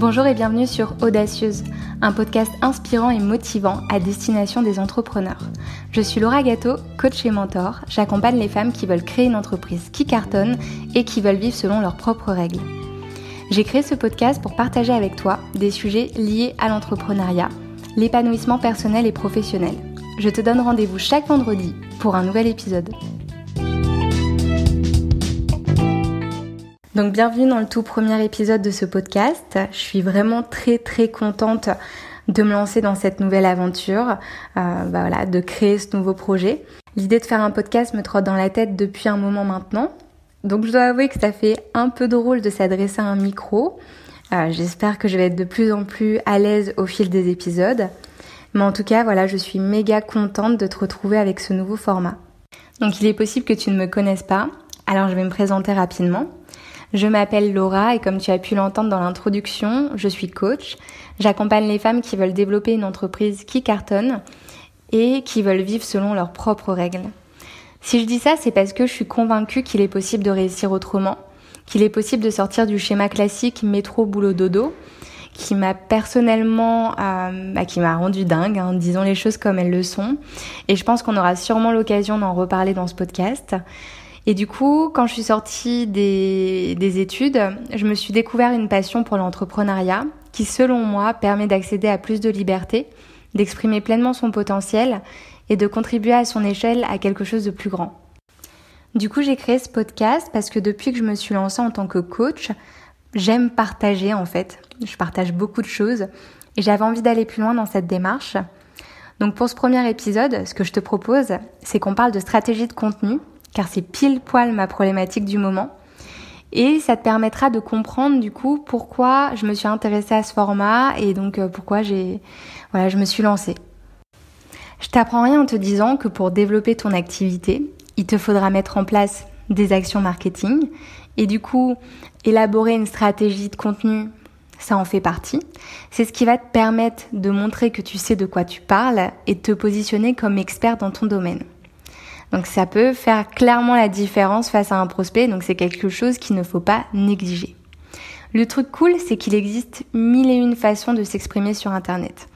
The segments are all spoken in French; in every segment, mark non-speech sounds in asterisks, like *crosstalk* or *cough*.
Bonjour et bienvenue sur Audacieuse, un podcast inspirant et motivant à destination des entrepreneurs. Je suis Laura Gâteau, coach et mentor. J'accompagne les femmes qui veulent créer une entreprise qui cartonne et qui veulent vivre selon leurs propres règles. J'ai créé ce podcast pour partager avec toi des sujets liés à l'entrepreneuriat, l'épanouissement personnel et professionnel. Je te donne rendez-vous chaque vendredi pour un nouvel épisode. Donc bienvenue dans le tout premier épisode de ce podcast. Je suis vraiment très très contente de me lancer dans cette nouvelle aventure, euh, bah voilà, de créer ce nouveau projet. L'idée de faire un podcast me trotte dans la tête depuis un moment maintenant. Donc je dois avouer que ça fait un peu drôle de s'adresser à un micro. Euh, J'espère que je vais être de plus en plus à l'aise au fil des épisodes. Mais en tout cas, voilà, je suis méga contente de te retrouver avec ce nouveau format. Donc il est possible que tu ne me connaisses pas. Alors je vais me présenter rapidement. Je m'appelle Laura et comme tu as pu l'entendre dans l'introduction, je suis coach. J'accompagne les femmes qui veulent développer une entreprise qui cartonne et qui veulent vivre selon leurs propres règles. Si je dis ça, c'est parce que je suis convaincue qu'il est possible de réussir autrement, qu'il est possible de sortir du schéma classique métro boulot dodo, qui m'a personnellement, euh, bah, qui m'a rendu dingue, hein, disons les choses comme elles le sont. Et je pense qu'on aura sûrement l'occasion d'en reparler dans ce podcast. Et du coup, quand je suis sortie des, des études, je me suis découvert une passion pour l'entrepreneuriat qui, selon moi, permet d'accéder à plus de liberté, d'exprimer pleinement son potentiel et de contribuer à son échelle à quelque chose de plus grand. Du coup, j'ai créé ce podcast parce que depuis que je me suis lancée en tant que coach, j'aime partager en fait. Je partage beaucoup de choses et j'avais envie d'aller plus loin dans cette démarche. Donc pour ce premier épisode, ce que je te propose, c'est qu'on parle de stratégie de contenu car c'est pile poil ma problématique du moment. Et ça te permettra de comprendre du coup pourquoi je me suis intéressée à ce format et donc euh, pourquoi j'ai voilà, je me suis lancée. Je t'apprends rien en te disant que pour développer ton activité, il te faudra mettre en place des actions marketing et du coup élaborer une stratégie de contenu, ça en fait partie. C'est ce qui va te permettre de montrer que tu sais de quoi tu parles et de te positionner comme expert dans ton domaine. Donc ça peut faire clairement la différence face à un prospect, donc c'est quelque chose qu'il ne faut pas négliger. Le truc cool, c'est qu'il existe mille et une façons de s'exprimer sur Internet.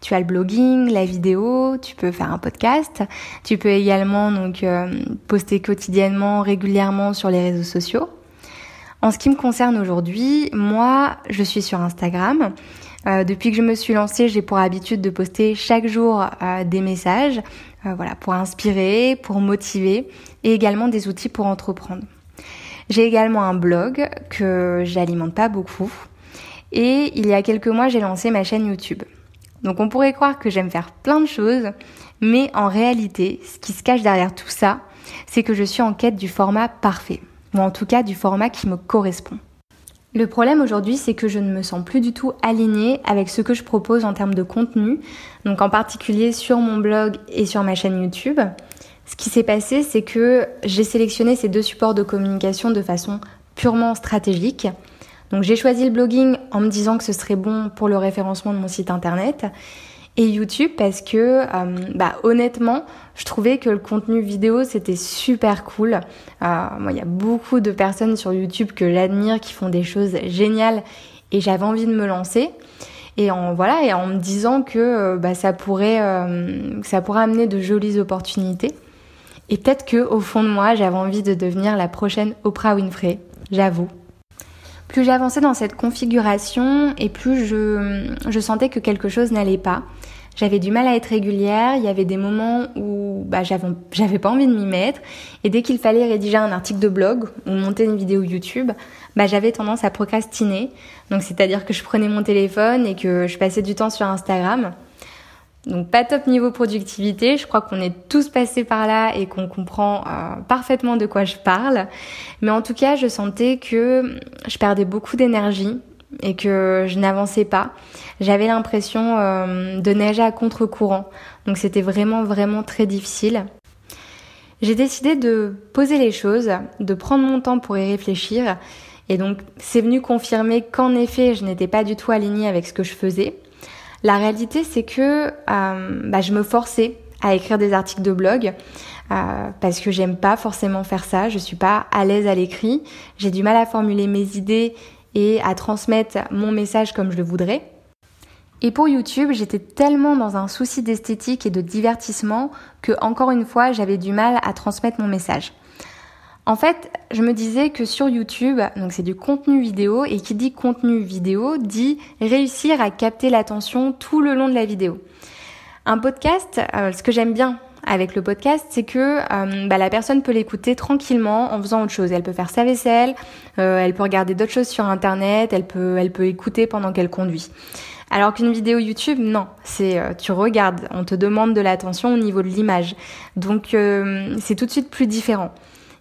Tu as le blogging, la vidéo, tu peux faire un podcast, tu peux également donc euh, poster quotidiennement, régulièrement sur les réseaux sociaux. En ce qui me concerne aujourd'hui, moi, je suis sur Instagram. Euh, depuis que je me suis lancée, j'ai pour habitude de poster chaque jour euh, des messages, euh, voilà, pour inspirer, pour motiver, et également des outils pour entreprendre. J'ai également un blog que j'alimente pas beaucoup, et il y a quelques mois, j'ai lancé ma chaîne YouTube. Donc on pourrait croire que j'aime faire plein de choses, mais en réalité, ce qui se cache derrière tout ça, c'est que je suis en quête du format parfait, ou en tout cas du format qui me correspond. Le problème aujourd'hui, c'est que je ne me sens plus du tout alignée avec ce que je propose en termes de contenu, donc en particulier sur mon blog et sur ma chaîne YouTube. Ce qui s'est passé, c'est que j'ai sélectionné ces deux supports de communication de façon purement stratégique. Donc j'ai choisi le blogging en me disant que ce serait bon pour le référencement de mon site internet et YouTube parce que euh, bah, honnêtement je trouvais que le contenu vidéo c'était super cool. Euh, moi il y a beaucoup de personnes sur YouTube que j'admire qui font des choses géniales et j'avais envie de me lancer. Et en voilà et en me disant que euh, bah, ça pourrait ça pourrait amener de jolies opportunités. Et peut-être que au fond de moi j'avais envie de devenir la prochaine Oprah Winfrey. J'avoue. Plus j'avançais dans cette configuration et plus je, je sentais que quelque chose n'allait pas. J'avais du mal à être régulière, il y avait des moments où bah, j'avais pas envie de m'y mettre, et dès qu'il fallait rédiger un article de blog ou monter une vidéo YouTube, bah, j'avais tendance à procrastiner. Donc c'est-à-dire que je prenais mon téléphone et que je passais du temps sur Instagram. Donc pas top niveau productivité, je crois qu'on est tous passés par là et qu'on comprend euh, parfaitement de quoi je parle. Mais en tout cas, je sentais que je perdais beaucoup d'énergie et que je n'avançais pas. J'avais l'impression euh, de nager à contre-courant. Donc c'était vraiment vraiment très difficile. J'ai décidé de poser les choses, de prendre mon temps pour y réfléchir. Et donc c'est venu confirmer qu'en effet, je n'étais pas du tout alignée avec ce que je faisais. La réalité, c'est que euh, bah, je me forçais à écrire des articles de blog euh, parce que j'aime pas forcément faire ça. Je suis pas à l'aise à l'écrit. J'ai du mal à formuler mes idées et à transmettre mon message comme je le voudrais. Et pour YouTube, j'étais tellement dans un souci d'esthétique et de divertissement que, encore une fois, j'avais du mal à transmettre mon message. En fait, je me disais que sur YouTube, donc c'est du contenu vidéo, et qui dit contenu vidéo dit réussir à capter l'attention tout le long de la vidéo. Un podcast, euh, ce que j'aime bien avec le podcast, c'est que euh, bah, la personne peut l'écouter tranquillement en faisant autre chose. Elle peut faire sa vaisselle, euh, elle peut regarder d'autres choses sur Internet, elle peut, elle peut écouter pendant qu'elle conduit. Alors qu'une vidéo YouTube, non, c'est tu regardes, on te demande de l'attention au niveau de l'image. Donc c'est tout de suite plus différent.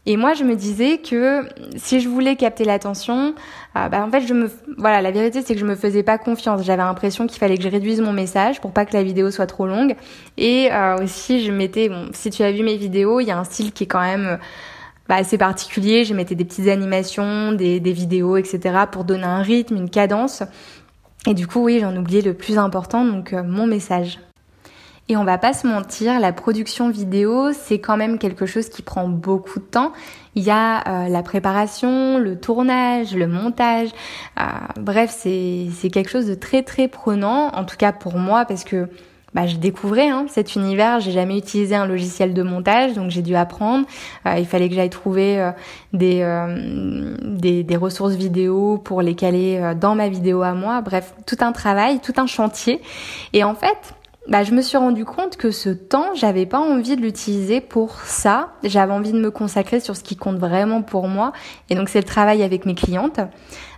Et moi, je me disais que si je voulais capter l'attention, euh, bah, en fait, je me, voilà, la vérité, c'est que je me faisais pas confiance. J'avais l'impression qu'il fallait que je réduise mon message pour pas que la vidéo soit trop longue. Et aussi, je mettais, bon, si tu as vu mes vidéos, il y a un style qui est quand même bah, assez particulier. Je mettais des petites animations, des, des vidéos, etc. pour donner un rythme, une cadence. Et du coup, oui, j'en oubliais le plus important, donc euh, mon message. Et on va pas se mentir, la production vidéo, c'est quand même quelque chose qui prend beaucoup de temps. Il y a euh, la préparation, le tournage, le montage. Euh, bref, c'est quelque chose de très très prenant, en tout cas pour moi, parce que bah, je découvrais hein, cet univers. J'ai jamais utilisé un logiciel de montage, donc j'ai dû apprendre. Euh, il fallait que j'aille trouver des, des ressources vidéo pour les caler dans ma vidéo à moi. Bref, tout un travail, tout un chantier. Et en fait, bah, je me suis rendu compte que ce temps, j'avais pas envie de l'utiliser pour ça. J'avais envie de me consacrer sur ce qui compte vraiment pour moi. Et donc c'est le travail avec mes clientes.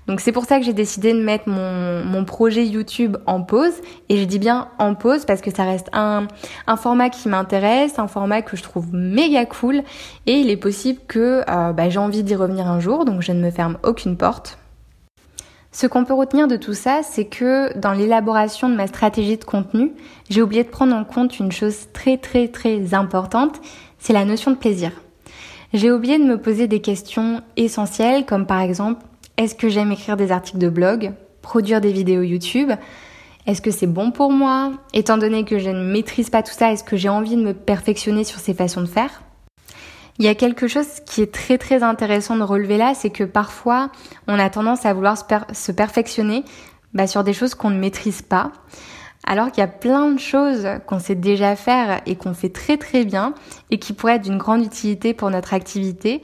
Donc c'est pour ça que j'ai décidé de mettre mon, mon, projet YouTube en pause. Et je dis bien en pause parce que ça reste un, un format qui m'intéresse, un format que je trouve méga cool. Et il est possible que euh, bah, j'ai envie d'y revenir un jour, donc je ne me ferme aucune porte. Ce qu'on peut retenir de tout ça, c'est que dans l'élaboration de ma stratégie de contenu, j'ai oublié de prendre en compte une chose très très très importante, c'est la notion de plaisir. J'ai oublié de me poser des questions essentielles comme par exemple est-ce que j'aime écrire des articles de blog, produire des vidéos YouTube Est-ce que c'est bon pour moi Étant donné que je ne maîtrise pas tout ça, est-ce que j'ai envie de me perfectionner sur ces façons de faire? Il y a quelque chose qui est très très intéressant de relever là, c'est que parfois on a tendance à vouloir se, perfectionner bah, sur des choses qu'on ne maîtrise pas, alors qu'il y a plein de choses qu'on sait déjà faire et qu'on fait très très bien et qui pourraient être d'une grande utilité pour notre activité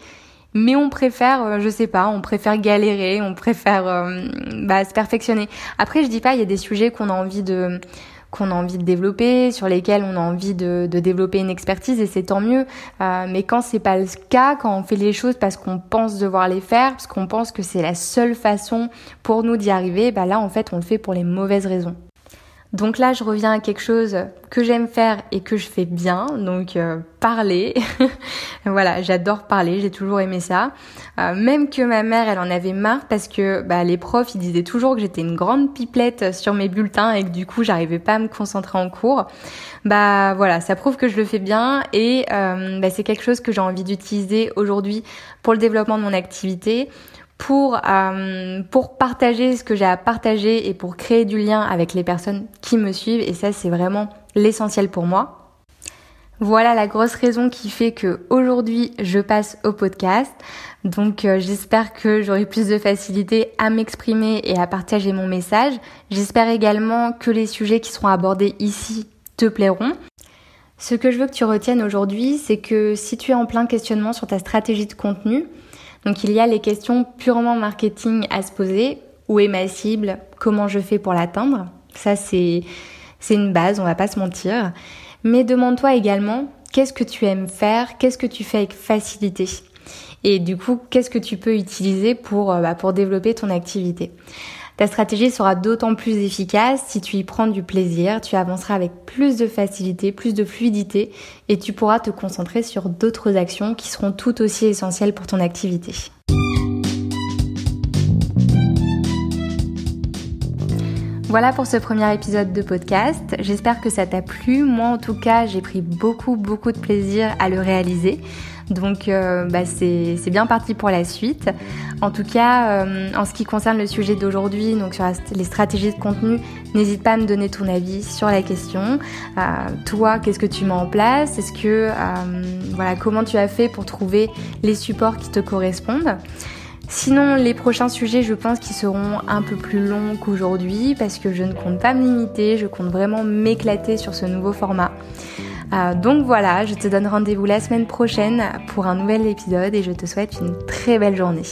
mais on préfère, euh, je sais pas, on préfère galérer, on préfère euh, bah, se perfectionner. Après, je dis pas, il y a des sujets qu'on a envie de qu'on a envie de développer, sur lesquels on a envie de, de développer une expertise et c'est tant mieux. Euh, mais quand c'est pas le cas, quand on fait les choses parce qu'on pense devoir les faire, parce qu'on pense que c'est la seule façon pour nous d'y arriver, bah là en fait on le fait pour les mauvaises raisons. Donc là, je reviens à quelque chose que j'aime faire et que je fais bien, donc euh, parler. *laughs* voilà, j'adore parler, j'ai toujours aimé ça. Euh, même que ma mère, elle en avait marre parce que bah, les profs, ils disaient toujours que j'étais une grande pipelette sur mes bulletins et que du coup, j'arrivais pas à me concentrer en cours. Bah voilà, ça prouve que je le fais bien et euh, bah, c'est quelque chose que j'ai envie d'utiliser aujourd'hui pour le développement de mon activité pour, euh, pour partager ce que j'ai à partager et pour créer du lien avec les personnes qui me suivent. Et ça, c'est vraiment l'essentiel pour moi. Voilà la grosse raison qui fait que aujourd'hui je passe au podcast. Donc euh, j'espère que j'aurai plus de facilité à m'exprimer et à partager mon message. J'espère également que les sujets qui seront abordés ici te plairont. Ce que je veux que tu retiennes aujourd'hui, c'est que si tu es en plein questionnement sur ta stratégie de contenu, donc il y a les questions purement marketing à se poser. Où est ma cible? Comment je fais pour l'atteindre? Ça c'est c'est une base, on va pas se mentir. Mais demande-toi également qu'est-ce que tu aimes faire, qu'est-ce que tu fais avec facilité? Et du coup, qu'est-ce que tu peux utiliser pour, euh, bah, pour développer ton activité? Ta stratégie sera d'autant plus efficace si tu y prends du plaisir, tu avanceras avec plus de facilité, plus de fluidité et tu pourras te concentrer sur d'autres actions qui seront tout aussi essentielles pour ton activité. Voilà pour ce premier épisode de podcast. J'espère que ça t'a plu. Moi en tout cas, j'ai pris beaucoup beaucoup de plaisir à le réaliser. Donc euh, bah, c'est bien parti pour la suite. En tout cas, euh, en ce qui concerne le sujet d'aujourd'hui, donc sur les stratégies de contenu, n'hésite pas à me donner ton avis sur la question. Euh, toi, qu'est-ce que tu mets en place? Est-ce que voilà, comment tu as fait pour trouver les supports qui te correspondent? Sinon, les prochains sujets, je pense qu'ils seront un peu plus longs qu'aujourd'hui parce que je ne compte pas me limiter, je compte vraiment m'éclater sur ce nouveau format. Euh, donc voilà, je te donne rendez-vous la semaine prochaine pour un nouvel épisode et je te souhaite une très belle journée.